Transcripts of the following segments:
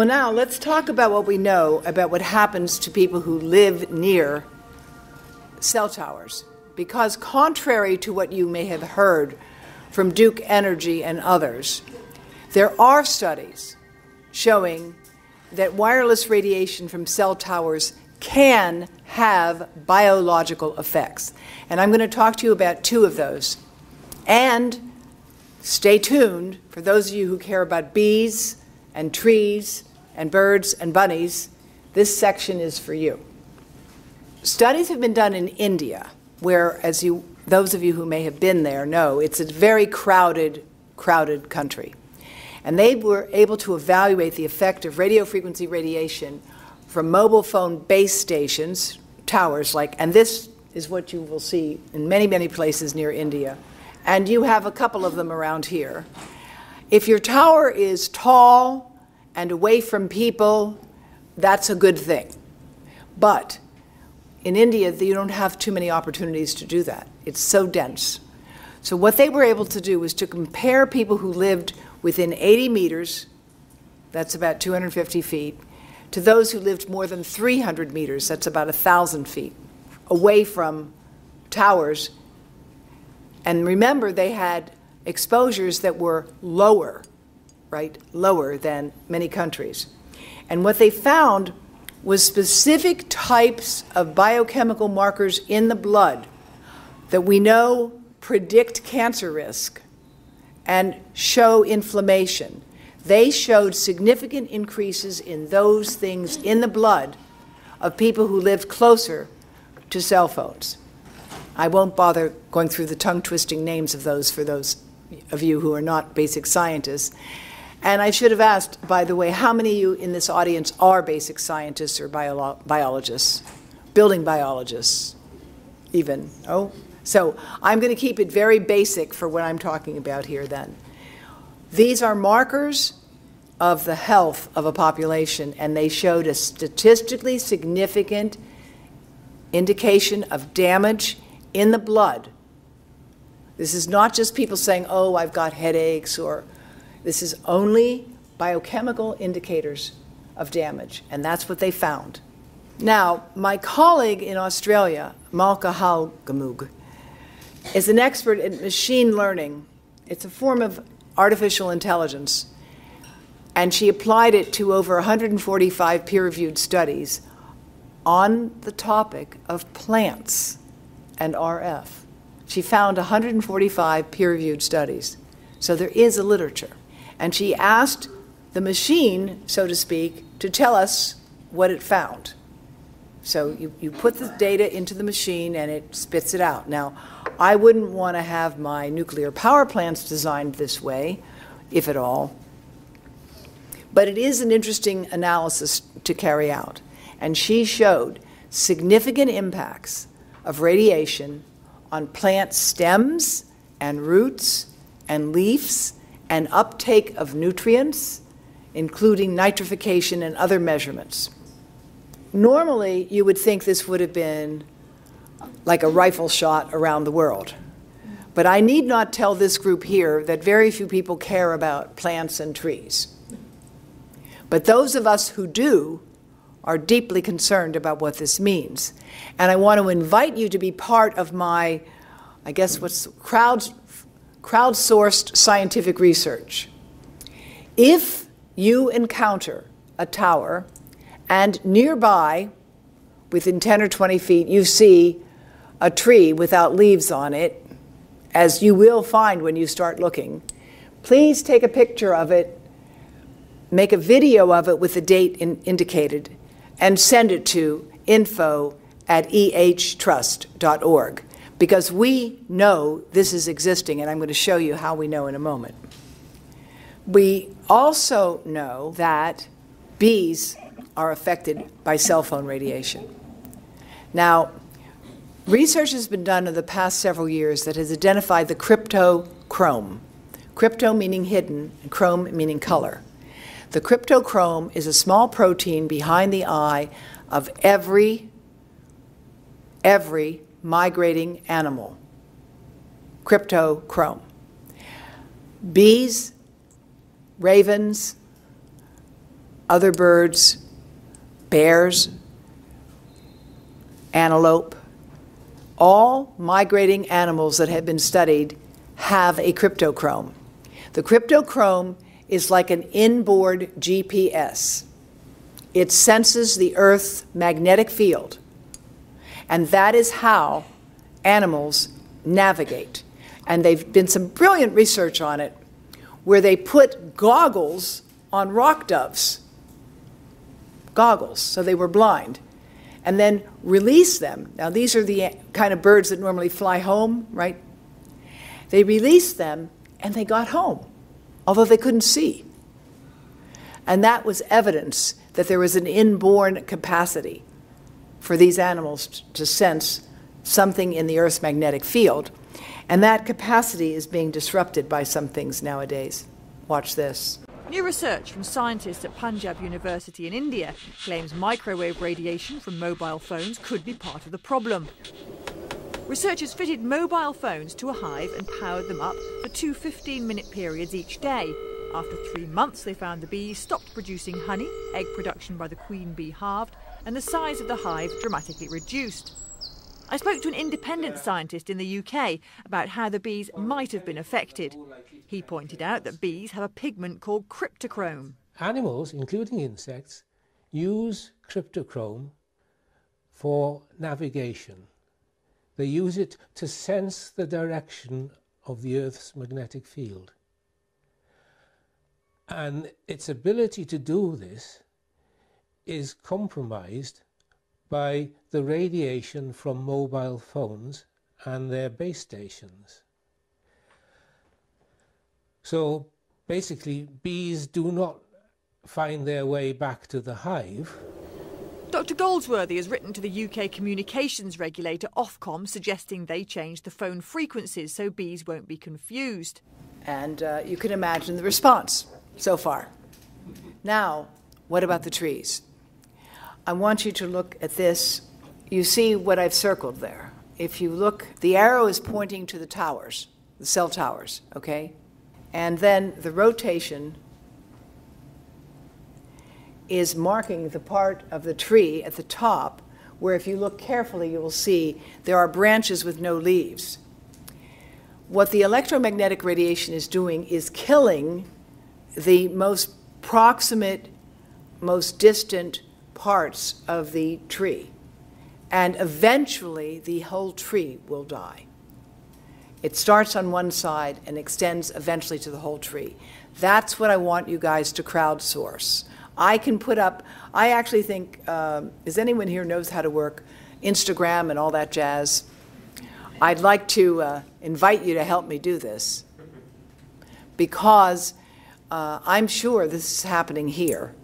Well, now let's talk about what we know about what happens to people who live near cell towers. Because, contrary to what you may have heard from Duke Energy and others, there are studies showing that wireless radiation from cell towers can have biological effects. And I'm going to talk to you about two of those. And stay tuned for those of you who care about bees and trees and birds and bunnies, this section is for you. Studies have been done in India, where, as you, those of you who may have been there know, it's a very crowded, crowded country. And they were able to evaluate the effect of radio frequency radiation from mobile phone base stations, towers like, and this is what you will see in many, many places near India. And you have a couple of them around here. If your tower is tall and away from people, that's a good thing. But in India, you don't have too many opportunities to do that. It's so dense. So, what they were able to do was to compare people who lived within 80 meters, that's about 250 feet, to those who lived more than 300 meters, that's about 1,000 feet, away from towers. And remember, they had exposures that were lower, right? Lower than many countries. And what they found was specific types of biochemical markers in the blood that we know predict cancer risk and show inflammation. They showed significant increases in those things in the blood of people who lived closer to cell phones. I won't bother going through the tongue twisting names of those for those of you who are not basic scientists. And I should have asked, by the way, how many of you in this audience are basic scientists or bio- biologists, building biologists, even? Oh, so I'm going to keep it very basic for what I'm talking about here then. These are markers of the health of a population, and they showed a statistically significant indication of damage in the blood. This is not just people saying, oh, I've got headaches, or this is only biochemical indicators of damage, and that's what they found. Now, my colleague in Australia, Malka Halgamuge, is an expert in machine learning. It's a form of artificial intelligence. And she applied it to over 145 peer reviewed studies on the topic of plants and RF. She found 145 peer reviewed studies. So there is a literature. And she asked the machine, so to speak, to tell us what it found. So you, you put the data into the machine and it spits it out. Now, I wouldn't want to have my nuclear power plants designed this way, if at all. But it is an interesting analysis to carry out. And she showed significant impacts of radiation on plant stems and roots and leaves and uptake of nutrients, including nitrification and other measurements. Normally, you would think this would have been like a rifle shot around the world. But I need not tell this group here that very few people care about plants and trees. But those of us who do are deeply concerned about what this means. And I want to invite you to be part of my, I guess, what's crowd, crowdsourced scientific research. If you encounter a tower and nearby, within 10 or 20 feet, you see a tree without leaves on it, as you will find when you start looking, please take a picture of it, make a video of it with the date in, indicated, and send it to info at ehtrust.org because we know this is existing, and I'm going to show you how we know in a moment. We also know that bees are affected by cell phone radiation. Now, research has been done in the past several years that has identified the cryptochrome. Crypto meaning hidden, and chrome meaning color. The cryptochrome is a small protein behind the eye of every every migrating animal. Cryptochrome. Bees, ravens, other birds, bears, antelope, all migrating animals that have been studied have a cryptochrome. The cryptochrome is like an inboard GPS. It senses the Earth's magnetic field, and that is how animals navigate. And they've been some brilliant research on it where they put goggles on rock doves. Goggles, so they were blind. And then release them. Now, these are the kind of birds that normally fly home, right? They released them and they got home, although they couldn't see. And that was evidence that there was an inborn capacity for these animals to sense something in the Earth's magnetic field. And that capacity is being disrupted by some things nowadays. Watch this. New research from scientists at Punjab University in India claims microwave radiation from mobile phones could be part of the problem. Researchers fitted mobile phones to a hive and powered them up for two 15 minute periods each day. After three months, they found the bees stopped producing honey, egg production by the queen bee halved, and the size of the hive dramatically reduced. I spoke to an independent scientist in the UK about how the bees might have been affected. He pointed out that bees have a pigment called cryptochrome. Animals, including insects, use cryptochrome for navigation. They use it to sense the direction of the Earth's magnetic field. And its ability to do this is compromised by the radiation from mobile phones and their base stations. So basically, bees do not find their way back to the hive. Dr. Goldsworthy has written to the UK communications regulator Ofcom suggesting they change the phone frequencies so bees won't be confused. And uh, you can imagine the response so far. Now, what about the trees? I want you to look at this. You see what I've circled there. If you look, the arrow is pointing to the towers, the cell towers, okay? And then the rotation is marking the part of the tree at the top where, if you look carefully, you will see there are branches with no leaves. What the electromagnetic radiation is doing is killing the most proximate, most distant parts of the tree. And eventually, the whole tree will die. It starts on one side and extends eventually to the whole tree. That's what I want you guys to crowdsource. I can put up, I actually think, um, is anyone here knows how to work Instagram and all that jazz? I'd like to uh, invite you to help me do this because uh, I'm sure this is happening here.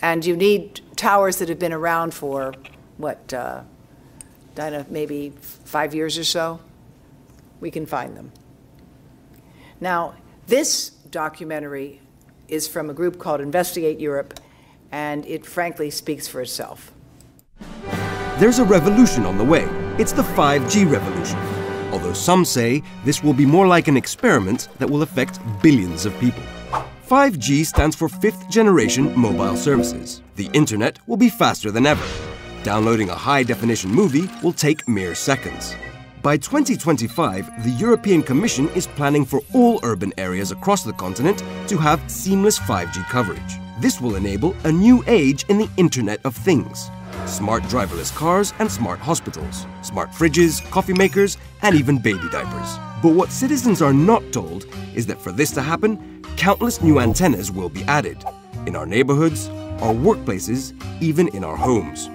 And you need towers that have been around for, what, uh, maybe five years or so? We can find them. Now, this documentary is from a group called Investigate Europe, and it frankly speaks for itself. There's a revolution on the way. It's the 5G revolution. Although some say this will be more like an experiment that will affect billions of people. 5G stands for fifth generation mobile services. The internet will be faster than ever. Downloading a high definition movie will take mere seconds. By 2025, the European Commission is planning for all urban areas across the continent to have seamless 5G coverage. This will enable a new age in the Internet of Things. Smart driverless cars and smart hospitals, smart fridges, coffee makers, and even baby diapers. But what citizens are not told is that for this to happen, countless new antennas will be added in our neighborhoods, our workplaces, even in our homes.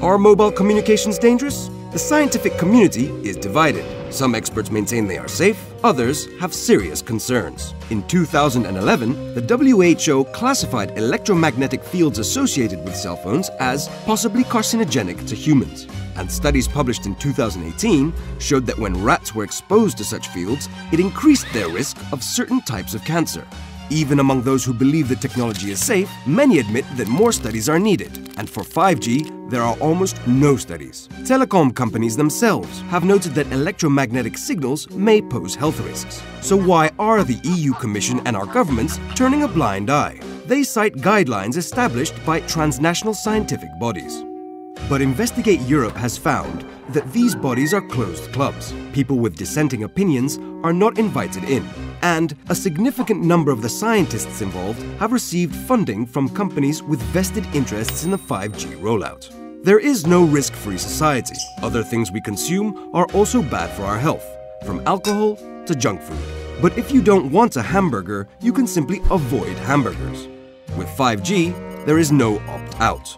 Are mobile communications dangerous? The scientific community is divided. Some experts maintain they are safe, others have serious concerns. In 2011, the WHO classified electromagnetic fields associated with cell phones as possibly carcinogenic to humans. And studies published in 2018 showed that when rats were exposed to such fields, it increased their risk of certain types of cancer. Even among those who believe the technology is safe, many admit that more studies are needed. And for 5G, there are almost no studies. Telecom companies themselves have noted that electromagnetic signals may pose health risks. So why are the EU Commission and our governments turning a blind eye? They cite guidelines established by transnational scientific bodies. But Investigate Europe has found that these bodies are closed clubs. People with dissenting opinions are not invited in, and a significant number of the scientists involved have received funding from companies with vested interests in the 5G rollout. There is no risk free society. Other things we consume are also bad for our health, from alcohol to junk food. But if you don't want a hamburger, you can simply avoid hamburgers. With 5G, there is no opt out.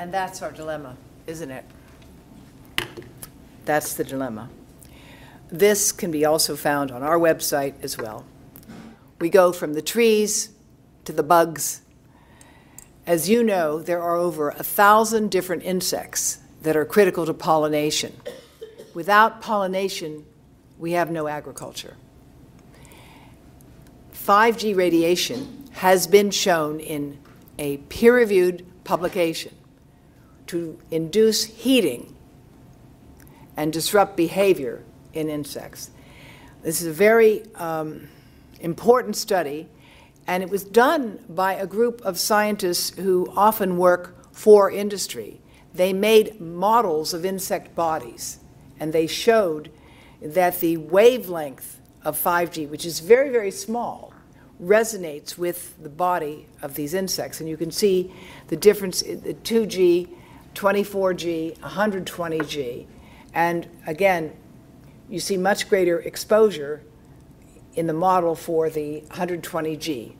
And that's our dilemma, isn't it? That's the dilemma. This can be also found on our website as well. We go from the trees to the bugs. As you know, there are over a thousand different insects that are critical to pollination. Without pollination, we have no agriculture. 5G radiation has been shown in a peer reviewed publication to induce heating and disrupt behavior in insects. This is a very um, important study, and it was done by a group of scientists who often work for industry. They made models of insect bodies, and they showed that the wavelength of 5G, which is very, very small, resonates with the body of these insects. And you can see the difference, the 2G 24G, 120G. And again, you see much greater exposure in the model for the 120G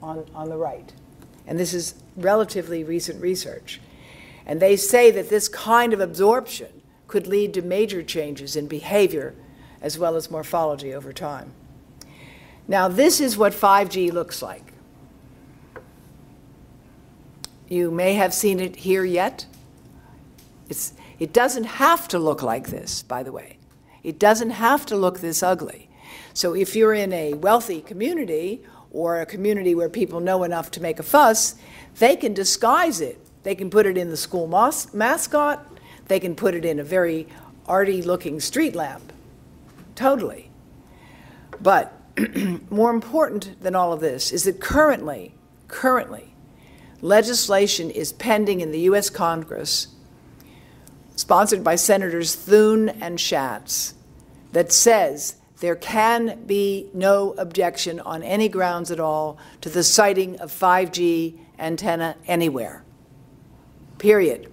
on, on the right. And this is relatively recent research. And they say that this kind of absorption could lead to major changes in behavior as well as morphology over time. Now, this is what 5G looks like. You may have seen it here yet. It's, it doesn't have to look like this, by the way. It doesn't have to look this ugly. So if you're in a wealthy community or a community where people know enough to make a fuss, they can disguise it. They can put it in the school mas- mascot, they can put it in a very arty looking street lamp. Totally. But more important than all of this is that currently, currently, legislation is pending in the US Congress sponsored by Senators Thune and Schatz, that says there can be no objection on any grounds at all to the siting of 5G antenna anywhere. Period.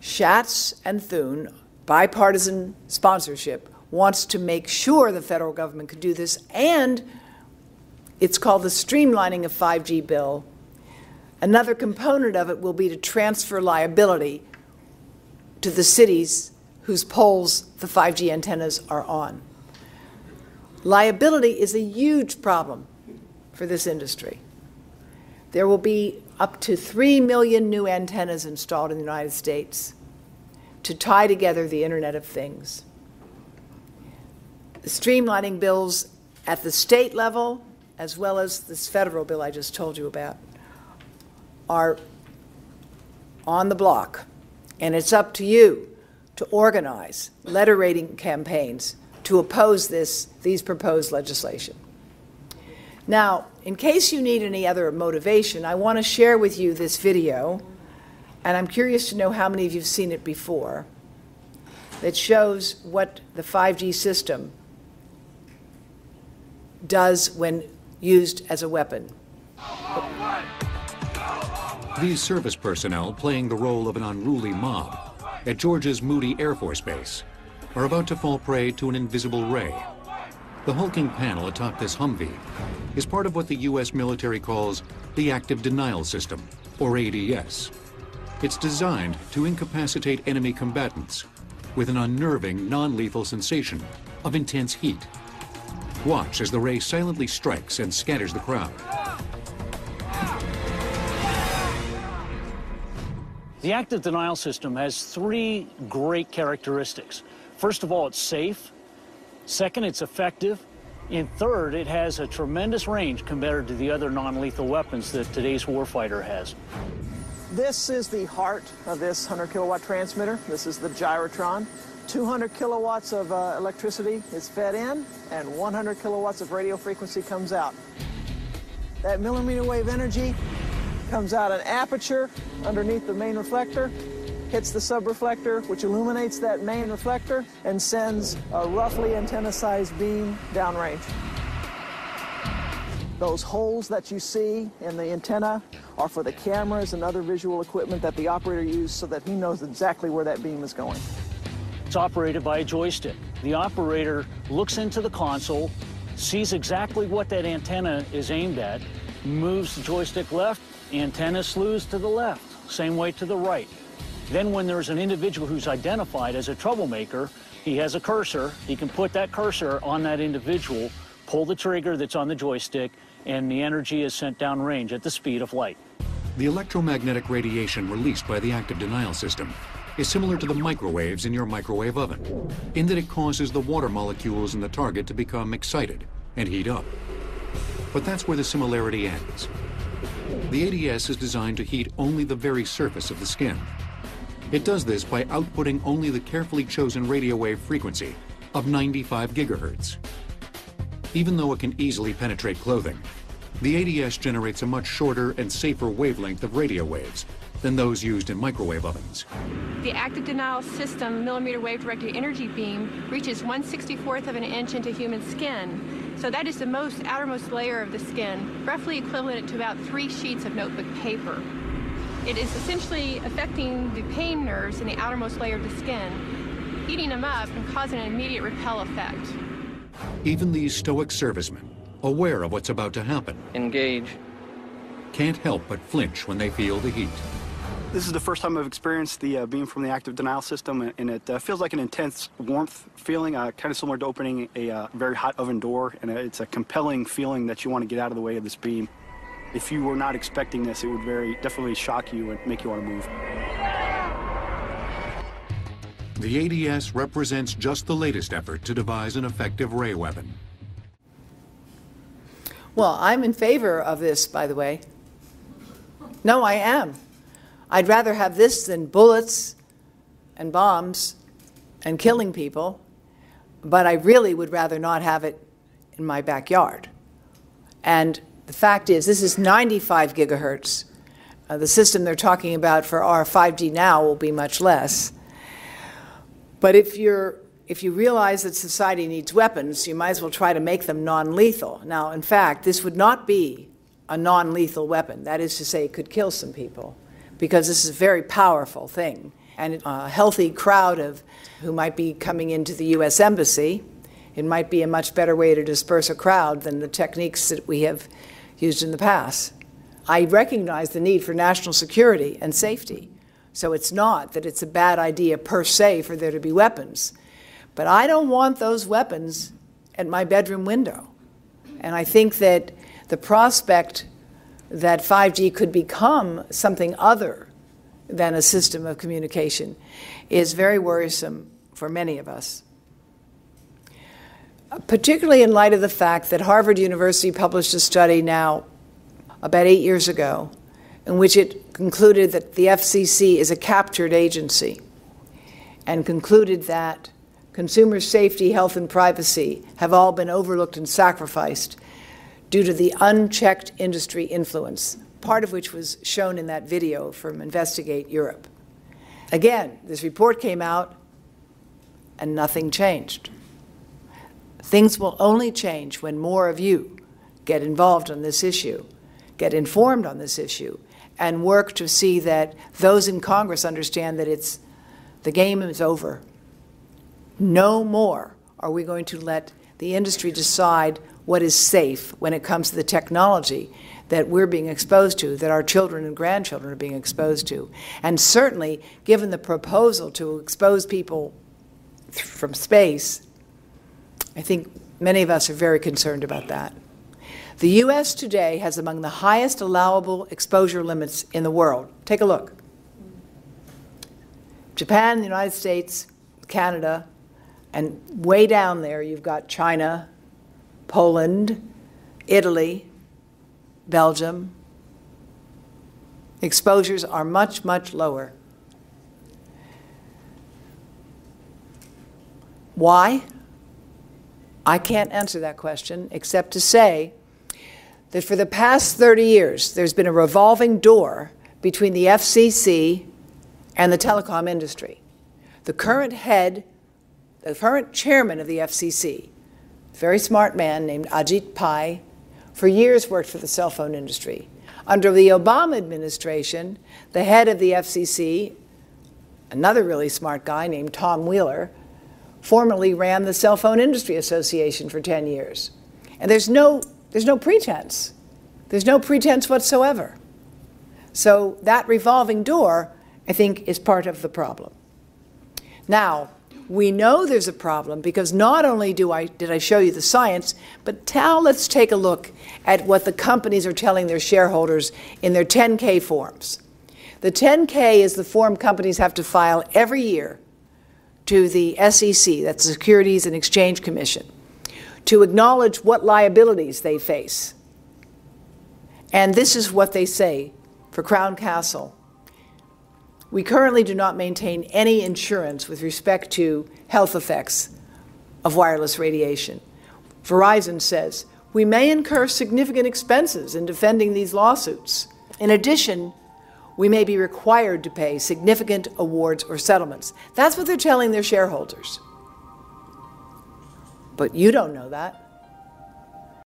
Schatz and Thune, bipartisan sponsorship, wants to make sure the federal government could do this, and it's called the streamlining of 5G bill Another component of it will be to transfer liability to the cities whose poles the 5G antennas are on. Liability is a huge problem for this industry. There will be up to 3 million new antennas installed in the United States to tie together the Internet of Things. The streamlining bills at the state level, as well as this federal bill I just told you about, are on the block, and it's up to you to organize letter rating campaigns to oppose this, these proposed legislation. Now, in case you need any other motivation, I want to share with you this video, and I'm curious to know how many of you have seen it before, that shows what the 5G system does when used as a weapon. Oh, These service personnel playing the role of an unruly mob at Georgia's Moody Air Force Base are about to fall prey to an invisible ray. The hulking panel atop this Humvee is part of what the U.S. military calls the Active Denial System, or ADS. It's designed to incapacitate enemy combatants with an unnerving, non-lethal sensation of intense heat. Watch as the ray silently strikes and scatters the crowd. The active denial system has three great characteristics. First of all, it's safe. Second, it's effective. And third, it has a tremendous range compared to the other non-lethal weapons that today's warfighter has. This is the heart of this 100 kilowatt transmitter. This is the gyrotron. 200 kilowatts of uh, electricity is fed in and 100 kilowatts of radio frequency comes out. That millimeter wave energy comes out an aperture underneath the main reflector, hits the subreflector, which illuminates that main reflector and sends a roughly antenna-sized beam downrange. Those holes that you see in the antenna are for the cameras and other visual equipment that the operator uses so that he knows exactly where that beam is going. It's operated by a joystick. The operator looks into the console, sees exactly what that antenna is aimed at, moves the joystick left, antenna slews to the left, same way to the right. Then when there's an individual who's identified as a troublemaker, he has a cursor. He can put that cursor on that individual, pull the trigger that's on the joystick, and the energy is sent downrange at the speed of light. The electromagnetic radiation released by the active denial system is similar to the microwaves in your microwave oven, in that it causes the water molecules in the target to become excited and heat up. But that's where the similarity ends. The ADS is designed to heat only the very surface of the skin. It does this by outputting only the carefully chosen radio wave frequency of 95 gigahertz. Even though it can easily penetrate clothing, the ADS generates a much shorter and safer wavelength of radio waves than those used in microwave ovens. The active denial system millimeter wave directed energy beam reaches 164th of an inch into human skin. So that is the most outermost layer of the skin, roughly equivalent to about three sheets of notebook paper. It is essentially affecting the pain nerves in the outermost layer of the skin, heating them up and causing an immediate repel effect. Even these stoic servicemen, aware of what's about to happen, engage, can't help but flinch when they feel the heat. This is the first time I've experienced the uh, beam from the active denial system, and it uh, feels like an intense warmth feeling, uh, kind of similar to opening a uh, very hot oven door, and uh, it's a compelling feeling that you want to get out of the way of this beam. If you were not expecting this, it would very definitely shock you and make you want to move. The ADS represents just the latest effort to devise an effective ray weapon. Well, I'm in favor of this, by the way. No, I am. I'd rather have this than bullets and bombs and killing people, but I really would rather not have it in my backyard. And the fact is, this is 95 gigahertz. Uh, the system they're talking about for our 5G now will be much less. But if you're if you realize that society needs weapons, you might as well try to make them non lethal. Now, in fact, this would not be a non lethal weapon. That is to say, it could kill some people because this is a very powerful thing. And uh, a healthy crowd of who might be coming into the U.S. Embassy, it might be a much better way to disperse a crowd than the techniques that we have used in the past. I recognize the need for national security and safety. So it's not that it's a bad idea per se for there to be weapons. But I don't want those weapons at my bedroom window. And I think that the prospect that 5G could become something other than a system of communication is very worrisome for many of us. Uh, particularly in light of the fact that Harvard University published a study now about eight years ago in which it concluded that the FCC is a captured agency and concluded that consumer safety, health, and privacy have all been overlooked and sacrificed due to the unchecked industry influence, part of which was shown in that video from Investigate Europe. Again, this report came out and nothing changed. Things will only change when more of you get involved on this issue, get informed on this issue, and work to see that those in Congress understand that it's the game is over. No more are we going to let the industry decide what is safe when it comes to the technology that we're being exposed to, that our children and grandchildren are being exposed to. And certainly, given the proposal to expose people from space, I think many of us are very concerned about that. The U.S. today has among the highest allowable exposure limits in the world. Take a look. Japan, the United States, Canada, and way down there you've got China, Poland, Italy, Belgium. Exposures are much, much lower. Why? I can't answer that question except to say that for the past 30 years, there's been a revolving door between the FCC and the telecom industry. The current head, the current chairman of the FCC, very smart man named Ajit Pai, for years worked for the cell phone industry. Under the Obama administration, the head of the FCC, another really smart guy named Tom Wheeler, formerly ran the Cell Phone Industry Association for 10 years. And there's no, there's no pretense. There's no pretense whatsoever. So that revolving door, I think, is part of the problem. Now, we know there's a problem because not only do I, did I show you the science, but now let's take a look at what the companies are telling their shareholders in their 10K forms. The 10K is the form companies have to file every year to the SEC, that's the Securities and Exchange Commission, to acknowledge what liabilities they face. And this is what they say for Crown Castle. We currently do not maintain any insurance with respect to health effects of wireless radiation. Verizon says we may incur significant expenses in defending these lawsuits. In addition, we may be required to pay significant awards or settlements. That's what they're telling their shareholders. But you don't know that.